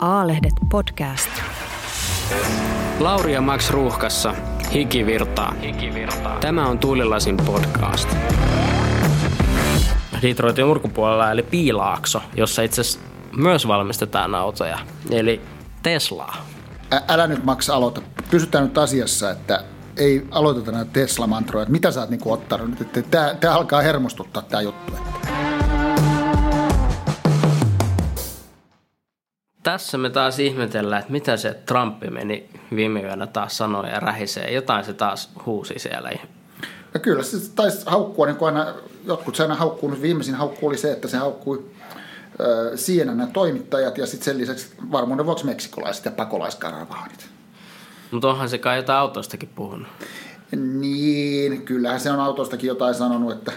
A-lehdet podcast. Lauri ja Max Ruuhkassa. Hiki virtaa. Tämä on Tuulilasin podcast. Detroitin urkupuolella eli Piilaakso, jossa itse asiassa myös valmistetaan autoja, eli Teslaa. Ä- älä nyt Max aloita. Pysytään nyt asiassa, että ei aloiteta näitä Tesla-mantroja. Että Mitä sä oot niinku ottanut nyt? Että Tää, tää alkaa hermostuttaa tää juttu. Tässä me taas ihmetellään, että mitä se Trumpi meni viime yönä taas sanoi ja rähisee. Jotain se taas huusi siellä. Ja kyllä se taisi haukkua, niin kuin aina, jotkut se aina haukkuu, nyt viimeisin haukku oli se, että se haukkui CNN toimittajat ja sitten sen lisäksi varmuuden vuoksi meksikolaiset ja pakolaiskaravaanit. Mutta onhan se kai jotain autoistakin puhunut. Niin, kyllähän se on autostakin jotain sanonut, että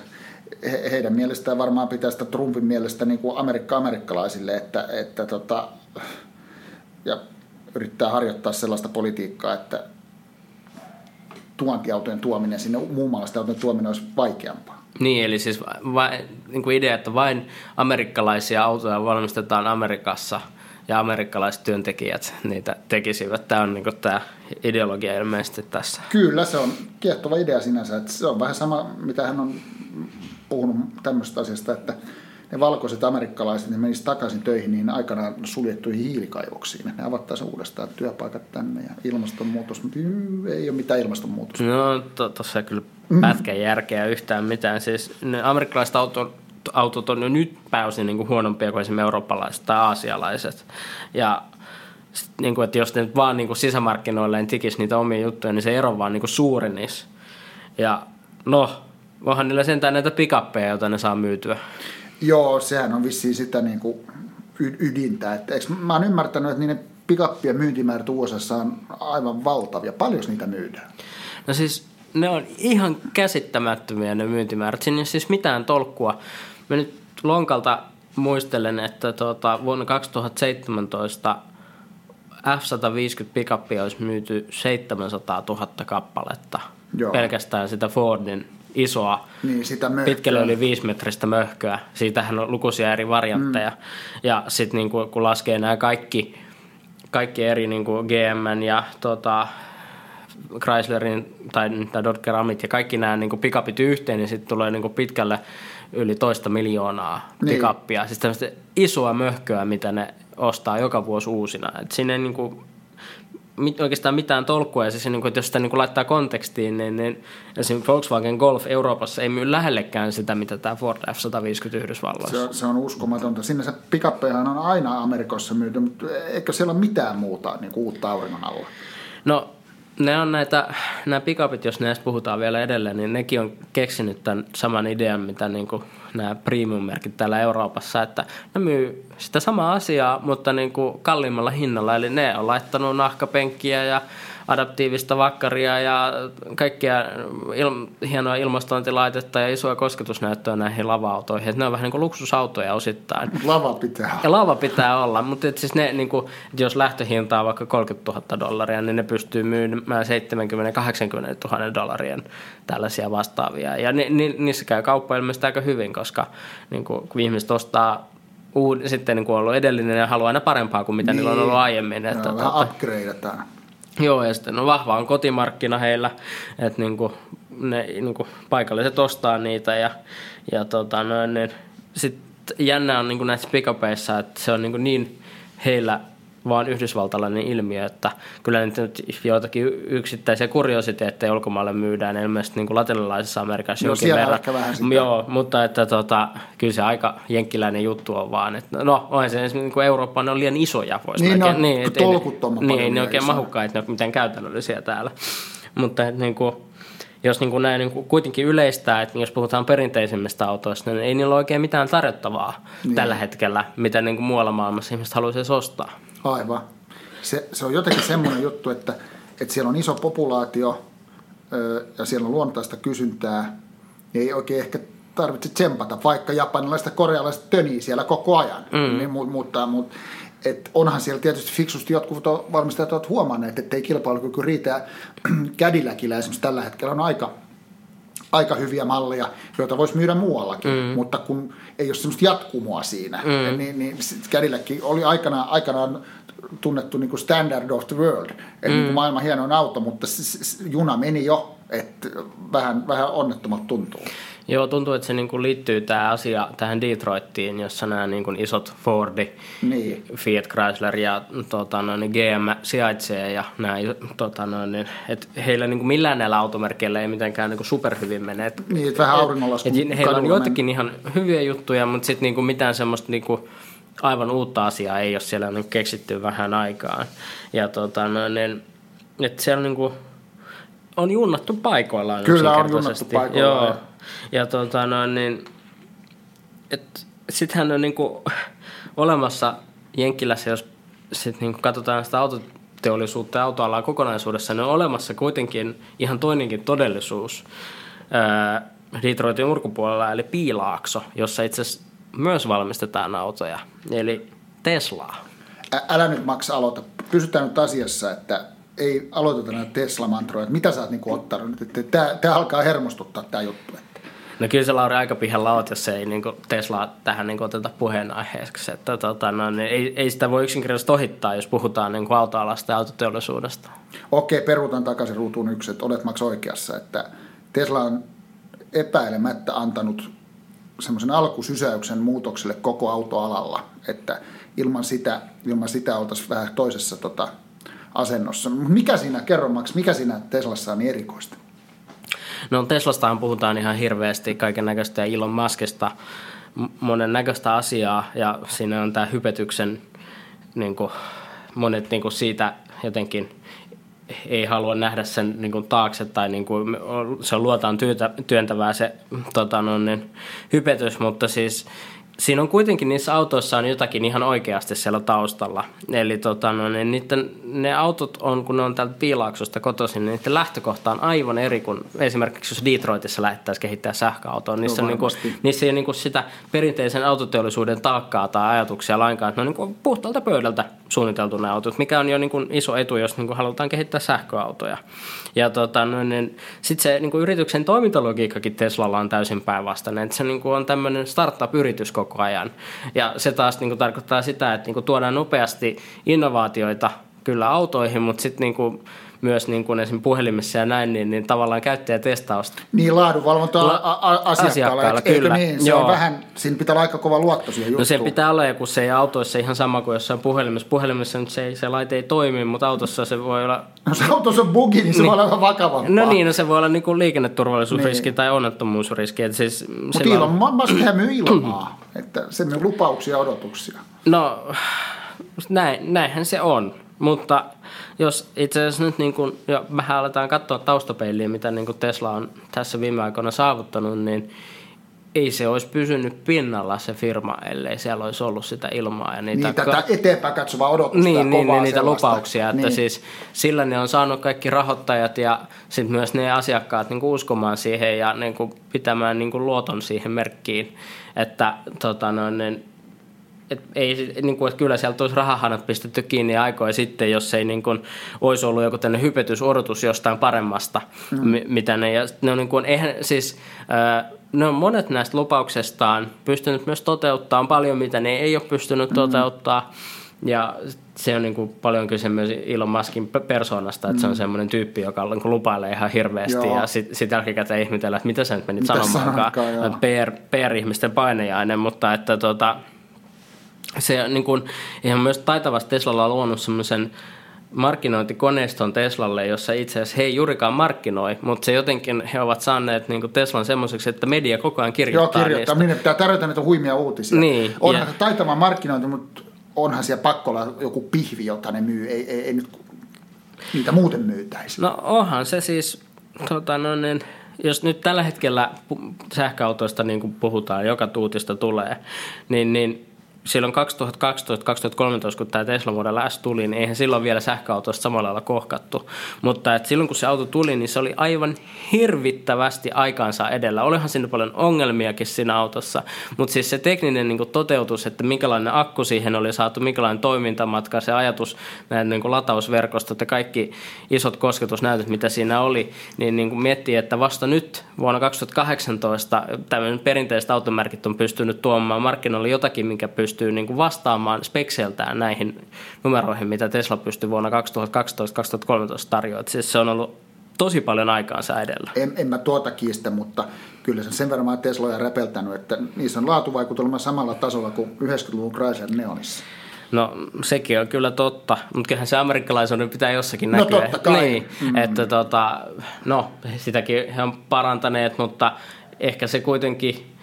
he, heidän mielestään varmaan pitää sitä Trumpin mielestä niin kuin Amerikka amerikkalaisille, että, että tota, ja yrittää harjoittaa sellaista politiikkaa, että tuontiautojen tuominen sinne, muun muassa autojen tuominen olisi vaikeampaa. Niin, eli siis va, niin kuin idea, että vain amerikkalaisia autoja valmistetaan Amerikassa ja amerikkalaiset työntekijät niitä tekisivät. Tämä on niin kuin tämä ideologia ilmeisesti tässä. Kyllä, se on kiehtova idea sinänsä. Että se on vähän sama, mitä hän on puhunut tämmöisestä asiasta, että ne valkoiset amerikkalaiset ne menisivät takaisin töihin niin aikanaan suljettuihin hiilikaivoksiin. Ne avattaisiin uudestaan työpaikat tänne ja ilmastonmuutos, mutta ei ole mitään ilmastonmuutosta. No, tuossa kyllä pätkän järkeä yhtään mitään. Siis ne amerikkalaiset autot, autot on jo nyt pääosin niin kuin huonompia kuin esimerkiksi eurooppalaiset tai aasialaiset. Ja sit, niin kuin, että jos ne nyt vaan niin kuin sisämarkkinoilleen tikisi niitä omia juttuja, niin se ero vaan niin kuin suuri niissä. Ja no, onhan niillä sentään näitä pikappeja, joita ne saa myytyä. Joo, sehän on vissiin sitä niin kuin ydintä. Että, eikö, mä oon ymmärtänyt, että niiden pikappien myyntimäärät USA on aivan valtavia. Paljon niitä myydään? No siis ne on ihan käsittämättömiä ne myyntimäärät. Siinä ei ole siis mitään tolkkua. Mä nyt lonkalta muistelen, että tuota, vuonna 2017 F-150 pikappia olisi myyty 700 000 kappaletta. Joo. Pelkästään sitä Fordin isoa, Niin, sitä möhköä. pitkälle yli viisi metristä möhköä. Siitähän on lukuisia eri variantteja. Mm. Ja sitten niinku, kun laskee nämä kaikki, kaikki eri niinku GM ja tota, Chryslerin tai, tai Dodge Ramit ja kaikki nämä niin pikapit yhteen, niin sitten tulee niin pitkälle yli toista miljoonaa Niin. pikappia. Siis tämmöistä isoa möhköä, mitä ne ostaa joka vuosi uusina. Et siinä ei niin kuin, oikeastaan mitään tolkkua. Ja siis, niin kuin, että jos sitä niin kuin laittaa kontekstiin, niin, niin esimerkiksi Volkswagen Golf Euroopassa ei myy lähellekään sitä, mitä tämä Ford F-150 Yhdysvalloissa. Se on, se on uskomatonta. Sinänsä pikappejahan on aina Amerikassa myyty, mutta eikö siellä ole mitään muuta niin kuin uutta auringon alla? No, ne on näitä, nämä pikapit, jos näistä puhutaan vielä edelleen, niin nekin on keksinyt tämän saman idean, mitä niin kuin nämä premium-merkit täällä Euroopassa, että ne myy sitä samaa asiaa, mutta niin kuin kalliimmalla hinnalla. Eli ne on laittanut nahkapenkkiä ja adaptiivista vakkaria ja kaikkia il- hienoa ilmastointilaitetta ja isoa kosketusnäyttöä näihin lava-autoihin. Että ne on vähän niin kuin luksusautoja osittain. Lava pitää Ja lava pitää olla, mutta et siis ne, niin kuin, jos lähtöhinta on vaikka 30 000 dollaria, niin ne pystyy myymään 70-80 000 dollarien tällaisia vastaavia. Ja ni, ni, niissä käy kauppa ilmeisesti aika hyvin, koska niin kuin, kun ihmiset ostaa uud, sitten niin kuin on ollut edellinen ja haluaa aina parempaa kuin mitä niin. niillä on ollut aiemmin. Että, Joo, vähän upgradeataan. Joo, ja sitten no, vahva on kotimarkkina heillä, että niinku, ne niinku, paikalliset ostaa niitä ja, ja tota, no, niin, sitten jännä on niinku näissä pikapeissa, että se on niinku niin heillä vaan yhdysvaltalainen ilmiö, että kyllä nyt joitakin yksittäisiä kuriositeetteja ulkomaille myydään ilmeisesti niin kuin latinalaisessa Amerikassa No, jonkin verran. vähän sitä. Joo, mutta että tota, kyllä se aika jenkkiläinen juttu on vaan. Että, no, onhan se esimerkiksi niin kuin Eurooppa ne on liian isoja. Voisi Niin, melkein- ne on et tolkuttoman Niin, ne oikein että ne ole mitään käytännöllisiä täällä. Mutta et, niin kuin, jos niin kuin näin niin kuin kuitenkin yleistää, että jos puhutaan perinteisimmistä autoista, niin ei niillä ole oikein mitään tarjottavaa niin. tällä hetkellä, mitä niin kuin muualla maailmassa ihmiset haluaisi ostaa. Aivan. Se, se on jotenkin semmoinen juttu, että, että siellä on iso populaatio ö, ja siellä on luontaista kysyntää. Niin ei oikein ehkä tarvitse tsempata, vaikka japanilaista korealaista tönii siellä koko ajan. Mm. Niin, mu- mutta, mutta et onhan siellä tietysti fiksusti jotkut valmistajat ovat huomanneet, että ei kilpailukyky riitä. Ja Cadillacilla esimerkiksi tällä hetkellä on aika, aika hyviä malleja, joita voisi myydä muuallakin, mm. mutta kun ei ole semmoista jatkumoa siinä, mm. niin, niin Cadillackin oli aikanaan, aikanaan tunnettu niin kuin standard of the world, eli mm. niin kuin maailman hienoin auto, mutta juna meni jo, että vähän, vähän onnettomat tuntuu. Joo, tuntuu, että se niin kuin liittyy tämä asia tähän Detroittiin, jossa nämä niin kuin isot Fordi, niin. Fiat Chrysler ja tota, no, niin GM sijaitsee ja nämä, tota, no, niin, että heillä niin kuin millään näillä automerkeillä ei mitenkään niin kuin superhyvin mene. Et, niin, että vähän auringonlaskun Heillä on joitakin ihan hyviä juttuja, mutta sitten niin kuin mitään semmoista niin kuin, aivan uutta asiaa ei ole siellä niin keksitty vähän aikaan. Ja tota, no, niin, että siellä niin kuin, on junnattu paikoillaan. Kyllä on junnattu paikoillaan. Joo. Ja tota, no, niin, sittenhän on niinku olemassa Jenkkilässä, jos sit niinku katsotaan sitä autoteollisuutta ja autoalaa kokonaisuudessa, niin on olemassa kuitenkin ihan toinenkin todellisuus ää, Detroitin ulkopuolella, eli Piilaakso, jossa itse asiassa myös valmistetaan autoja, eli Teslaa. Ä, älä nyt Max aloita. Pysytään nyt asiassa, että ei aloiteta näitä Tesla-mantroja. Mitä sä oot niinku ottanut? Tämä alkaa hermostuttaa tämä juttu. No kyllä se Lauri aika pihalla oot, jos ei niin Tesla tähän niin oteta puheenaiheeksi. Että, tota, no, niin ei, ei, sitä voi yksinkertaisesti ohittaa, jos puhutaan niin autoalasta ja autoteollisuudesta. Okei, peruutan takaisin ruutuun yksi, että olet Max oikeassa, että Tesla on epäilemättä antanut semmoisen alkusysäyksen muutokselle koko autoalalla, että ilman sitä, ilman sitä oltaisiin vähän toisessa tota, asennossa. Mikä siinä, kerro Max, mikä siinä Teslassa on niin erikoista? No Teslastahan puhutaan ihan hirveästi kaiken näköistä ja Elon Muskista monen näköistä asiaa ja siinä on tämä hypetyksen niin kuin, monet niin kuin siitä jotenkin ei halua nähdä sen niin kuin, taakse tai niin kuin, se luotaan työntävää se tota, no, niin, hypetys, mutta siis siinä on kuitenkin niissä autoissa on jotakin ihan oikeasti siellä taustalla. Eli tota, no, ne, niiden, ne autot on, kun ne on täältä piilaaksosta kotoisin, niin niiden lähtökohta on aivan eri kuin esimerkiksi jos Detroitissa lähettäisiin kehittää sähköautoa. Niissä, no, on, niin kuin, niissä ei niin kuin sitä perinteisen autoteollisuuden taakkaa tai ajatuksia lainkaan. Ne on niin kuin puhtaalta pöydältä suunniteltu nämä autot, mikä on jo niin kuin iso etu, jos niin kuin halutaan kehittää sähköautoja. Ja tota, no, niin, sitten se niin kuin yrityksen toimintalogiikkakin Teslalla on täysin päinvastainen. se niin kuin on tämmöinen startup-yritys koko ajan. Ja se taas niin kuin, tarkoittaa sitä, että niin kuin, tuodaan nopeasti innovaatioita kyllä autoihin, mutta sitten niin kuin, myös niin kuin esimerkiksi puhelimessa ja näin, niin, niin tavallaan käyttäjätestausta. Niin, laadunvalvonta La- asiakkaalla, asiakkaalla eikö, kyllä. Niin? Se Joo. on vähän, siinä pitää olla aika kova luotto siihen juttuun. No se pitää olla, kun se ei autoissa ihan sama kuin jossain puhelimessa. Puhelimessa nyt se, ei, se laite ei toimi, mutta autossa se voi olla... No se autossa on bugi, niin se niin. voi olla vakavampaa. No niin, no se voi olla niin kuin liikenneturvallisuusriski niin. tai onnettomuusriski. Että siis mutta Elon Musk myy ilmaa, että se myy lupauksia ja odotuksia. No, näin, näinhän se on. Mutta jos itse asiassa nyt niin kun, jo vähän aletaan katsoa taustapeiliä, mitä niin kuin Tesla on tässä viime aikoina saavuttanut, niin ei se olisi pysynyt pinnalla se firma, ellei siellä olisi ollut sitä ilmaa. Ja niitä niin, tätä eteenpäin katsovaa odotusta niin, niin, niin, niitä lupauksia, että niin. siis sillä ne on saanut kaikki rahoittajat ja sitten myös ne asiakkaat niin uskomaan siihen ja niin kuin pitämään niin kuin luoton siihen merkkiin, että tota, noin, niin, et ei, niin kuin, että kyllä sieltä olisi rahahanat pistetty kiinni aikoja sitten, jos ei niin kuin, olisi ollut joku tänne hypetysodotus jostain paremmasta, mm. mitä ne, ja ne on niin kuin, eihän, siis, äh, ne on monet näistä lupauksestaan pystynyt myös toteuttamaan paljon, mitä ne ei ole pystynyt mm. toteuttaa, ja se on niin kuin paljon kyse myös Elon Muskin persoonasta, että mm. se on mm. semmoinen tyyppi, joka niin kuin lupailee ihan hirveästi Joo. ja sitten sit jälkikäteen ihmetellä, että mitä sä nyt menit mitä sanomaankaan. PR, PR-ihmisten painejainen, mutta että tota, se niin kuin, ihan myös taitavasti Teslalla on luonut semmoisen markkinointikoneiston Teslalle, jossa itse asiassa he ei juurikaan markkinoi, mutta se jotenkin he ovat saaneet niin Teslan semmoiseksi, että media koko ajan kirjoittaa Joo, kirjoittaa. Minne pitää tarjota niitä huimia uutisia. Niin, onhan ja... taitava markkinointi, mutta onhan siellä pakkolla joku pihvi, jota ne myy. Ei, ei, ei nyt niitä muuten myytäisi. No onhan se siis, tota, no niin, jos nyt tällä hetkellä sähköautoista niin kuin puhutaan, joka tuutista tulee, niin, niin silloin 2012-2013, kun tämä Tesla Model S tuli, niin eihän silloin vielä sähköautoista samalla lailla kohkattu. Mutta et silloin kun se auto tuli, niin se oli aivan hirvittävästi aikaansa edellä. Olihan siinä paljon ongelmiakin siinä autossa, mutta siis se tekninen niin toteutus, että minkälainen akku siihen oli saatu, minkälainen toimintamatka, se ajatus näin niin latausverkostot ja kaikki isot kosketusnäytöt, mitä siinä oli, niin, niin kuin miettii, että vasta nyt vuonna 2018 tämmöinen perinteiset automärkit on pystynyt tuomaan markkinoille jotakin, minkä pystyy niin kuin vastaamaan spekseltään näihin numeroihin, mitä Tesla pystyi vuonna 2012-2013 tarjoamaan. Siis se on ollut tosi paljon aikaansa edellä. En, en mä tuota kiistä, mutta kyllä se sen verran Tesloja räpeltänyt, että niissä on laatuvaikutelma samalla tasolla kuin 90-luvun Chrysler Neonissa. No sekin on kyllä totta, mutta kyllähän se amerikkalaisuuden pitää jossakin no, näkyä. totta kai. Niin, mm. että tota, no sitäkin he on parantaneet, mutta ehkä se kuitenkin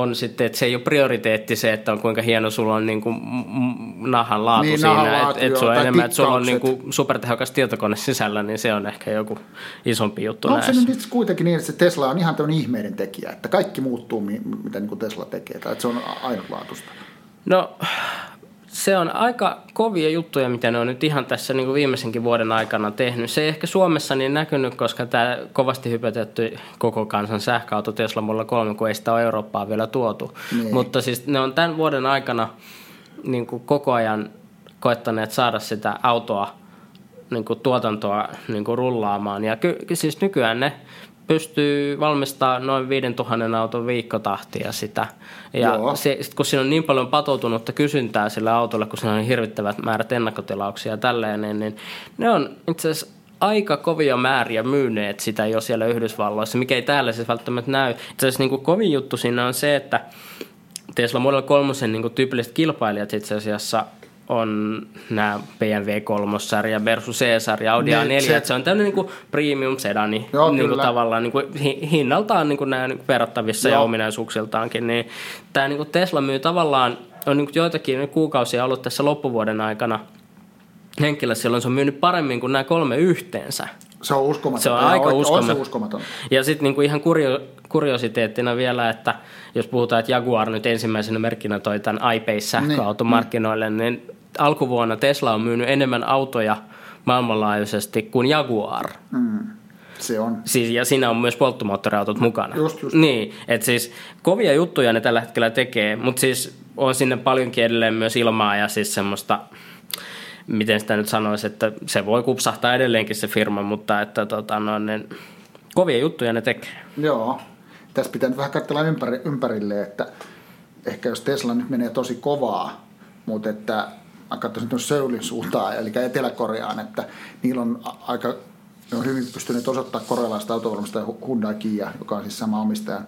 on sitten, että se ei ole prioriteetti se, että on kuinka hieno sulla on niin kuin nahan laatu niin, siinä, nahan laatu, että et sulla on enemmän, että sulla on niin kuin supertehokas tietokone sisällä, niin se on ehkä joku isompi juttu no, näissä. se nyt kuitenkin niin, että se Tesla on ihan tämmöinen ihmeiden tekijä, että kaikki muuttuu, mitä niin kuin Tesla tekee, tai että se on ainutlaatuista? No se on aika kovia juttuja, mitä ne on nyt ihan tässä niin kuin viimeisenkin vuoden aikana tehnyt. Se ei ehkä Suomessa niin näkynyt, koska tämä kovasti hypätetty koko kansan sähköauto Tesla Model 3, kun ei sitä ole Eurooppaan vielä tuotu. Niin. Mutta siis ne on tämän vuoden aikana niin kuin koko ajan koettaneet saada sitä autoa niin kuin tuotantoa niin kuin rullaamaan. Ja ky- siis nykyään ne pystyy valmistamaan noin 5000 auton viikkotahtia sitä. Ja se, sit kun siinä on niin paljon patoutunutta kysyntää sille autolle, kun siinä on hirvittävät määrät ennakkotilauksia ja tälleen, niin, niin ne on itse asiassa aika kovia määriä myyneet sitä jo siellä Yhdysvalloissa, mikä ei täällä siis välttämättä näy. Itse asiassa niin kuin kovin juttu siinä on se, että Tesla Model 3 niin kuin tyypilliset kilpailijat itse asiassa on nämä BMW 3-sarja versus C-sarja, Audi A4, niin, se, että se on tämmöinen niin premium sedani Joo, niin kuin tavallaan niin kuin hinnaltaan niin kuin nämä niin kuin verrattavissa Joo. ja ominaisuuksiltaankin, niin tämä niin kuin Tesla myy tavallaan, on niin kuin joitakin kuukausia ollut tässä loppuvuoden aikana henkilö, silloin se on myynyt paremmin kuin nämä kolme yhteensä. Se on uskomaton. Se on aika on, uskomaton. On se uskomaton. Ja sitten niinku ihan kurio, kuriositeettina vielä, että jos puhutaan, että Jaguar nyt ensimmäisenä merkkinä toi tämän iPace-sähköauton niin. markkinoille, niin alkuvuonna Tesla on myynyt enemmän autoja maailmanlaajuisesti kuin Jaguar. Mm. Se on. Siis, ja siinä on myös polttomoottoriautot mukana. Just, just. Niin, että siis kovia juttuja ne tällä hetkellä tekee, mutta siis on sinne paljonkin edelleen myös ilmaa ja siis semmoista, miten sitä nyt sanoisi, että se voi kupsahtaa edelleenkin se firma, mutta että tota, no, ne, kovia juttuja ne tekee. Joo, tässä pitää nyt vähän katsella ympäri, ympärille, että ehkä jos Tesla nyt menee tosi kovaa, mutta että mä katsoisin tuon Seulin suuntaan, eli Etelä-Koreaan, että niillä on aika ne on hyvin pystyneet osoittaa korealaista autovalmistaja Hyundai Kia, joka on siis sama omistajan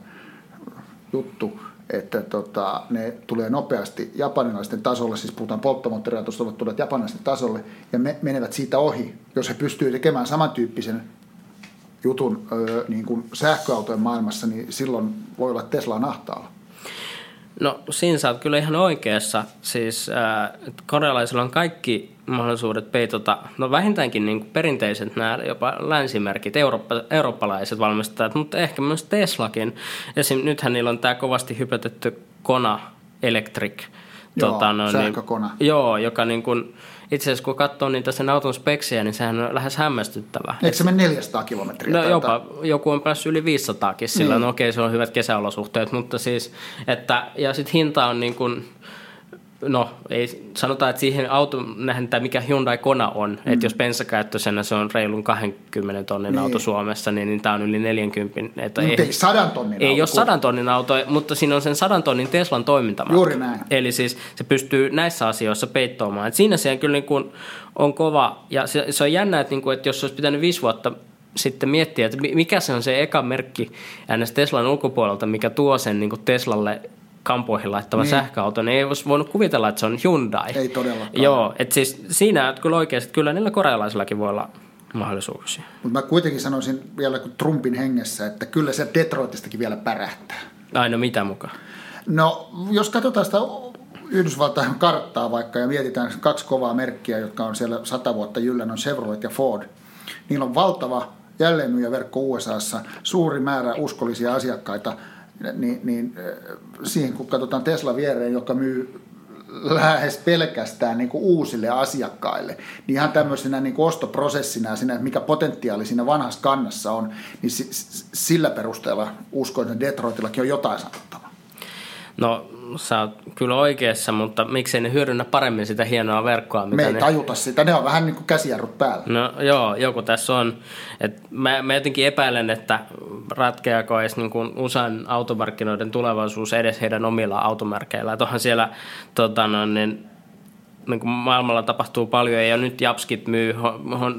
juttu, että tota, ne tulee nopeasti japanilaisten tasolle, siis puhutaan polttomoottoriautosta, ovat tulleet japanilaisten tasolle ja me, menevät siitä ohi, jos he pystyvät tekemään samantyyppisen jutun öö, niin kuin sähköautojen maailmassa, niin silloin voi olla Tesla nahtaalla. No siinä sä oot kyllä ihan oikeassa. Siis äh, korealaisilla on kaikki mahdollisuudet peitota, no vähintäänkin niin kuin perinteiset nämä jopa länsimerkit, eurooppa, eurooppalaiset valmistajat, mutta ehkä myös Teslakin. Esim. nythän niillä on tämä kovasti hypätetty Kona Electric. Joo, tota, no, sähkökona. Niin, joo, joka niin kuin, itse asiassa kun katsoo niitä sen auton speksiä, niin sehän on lähes hämmästyttävä. Eikö se mene 400 kilometriä? No jopa, joku on päässyt yli 500 sillä niin. no okei, se on hyvät kesäolosuhteet, mutta siis, että, ja sitten hinta on niin kuin, no ei, sanotaan, että siihen auto nähden, tai mikä Hyundai Kona on, mm. että jos bensakäyttöisenä se on reilun 20 tonnin niin. auto Suomessa, niin, niin tämä on yli 40. Että ei, ei sadan tonnin Ei auto. ole sadan tonnin auto, mutta siinä on sen sadan tonnin Teslan toimintamatka. Juuri näin. Eli siis se pystyy näissä asioissa peittoamaan. Et siinä se kyllä niin kuin on kova, ja se, se on jännä, että, niin kuin, että jos olisi pitänyt viisi vuotta sitten miettiä, että mikä se on se eka merkki ns. Teslan ulkopuolelta, mikä tuo sen niin kuin Teslalle kampoihin laittava niin. sähköauto, niin ei olisi voinut kuvitella, että se on Hyundai. Ei todellakaan. Joo, että siis siinä että kyllä oikeasti, kyllä niillä korealaisillakin voi olla mahdollisuuksia. Mutta mä kuitenkin sanoisin vielä kuin Trumpin hengessä, että kyllä se Detroitistakin vielä pärähtää. Ai no mitä mukaan? No jos katsotaan sitä Yhdysvaltain karttaa vaikka ja mietitään kaksi kovaa merkkiä, jotka on siellä sata vuotta yllä, on Chevrolet ja Ford. Niillä on valtava jälleenmyyjäverkko USAssa, suuri määrä uskollisia asiakkaita – niin, niin siihen kun katsotaan Tesla viereen, joka myy lähes pelkästään niin uusille asiakkaille, niin ihan tämmöisenä niin ostoprosessina ja siinä, mikä potentiaali siinä vanhassa kannassa on, niin sillä perusteella uskoin, että Detroitillakin on jotain sanottavaa. No sä oot kyllä oikeassa, mutta miksei ne hyödynnä paremmin sitä hienoa verkkoa? Mitä Me ei ne... tajuta sitä, ne on vähän niin kuin käsijarrut päällä. No joo, joku tässä on. Et mä, mä jotenkin epäilen, että ratkeako edes niin kuin usein automarkkinoiden tulevaisuus edes heidän omilla automerkeillä. Että onhan siellä tota, no, niin, niin kuin maailmalla tapahtuu paljon ja nyt Japskit myy,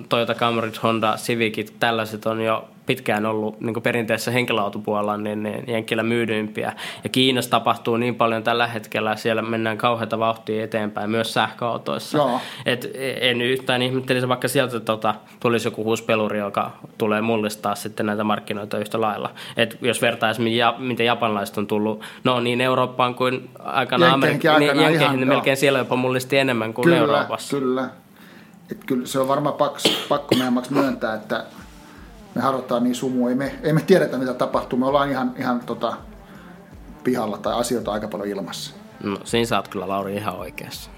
Toyota Camarit, Honda Civicit, tällaiset on jo pitkään ollut niin perinteisessä henkilöautopuolella niin, niin Jenkkilä myydyimpiä. Ja Kiinassa tapahtuu niin paljon tällä hetkellä, siellä mennään kauheita vauhtia eteenpäin myös sähköautoissa. Joo. Et en yhtään ihmettelisi, vaikka sieltä tota, tulisi joku huuspeluri, joka tulee mullistaa sitten näitä markkinoita yhtä lailla. Et jos vertaisi, miten japanilaiset on tullut, no niin Eurooppaan kuin aikana Amerikkaan, niin Jenkkeihin, niin melkein siellä jopa mullisti enemmän kuin kyllä, Euroopassa. Kyllä, Et kyllä se on varmaan pakko, pakko meidän myöntää, että me harjoittaa niin sumu, ei me, ei me tiedetä mitä tapahtuu, me ollaan ihan, ihan tota, pihalla tai asioita aika paljon ilmassa. No siinä saat kyllä Lauri ihan oikeassa.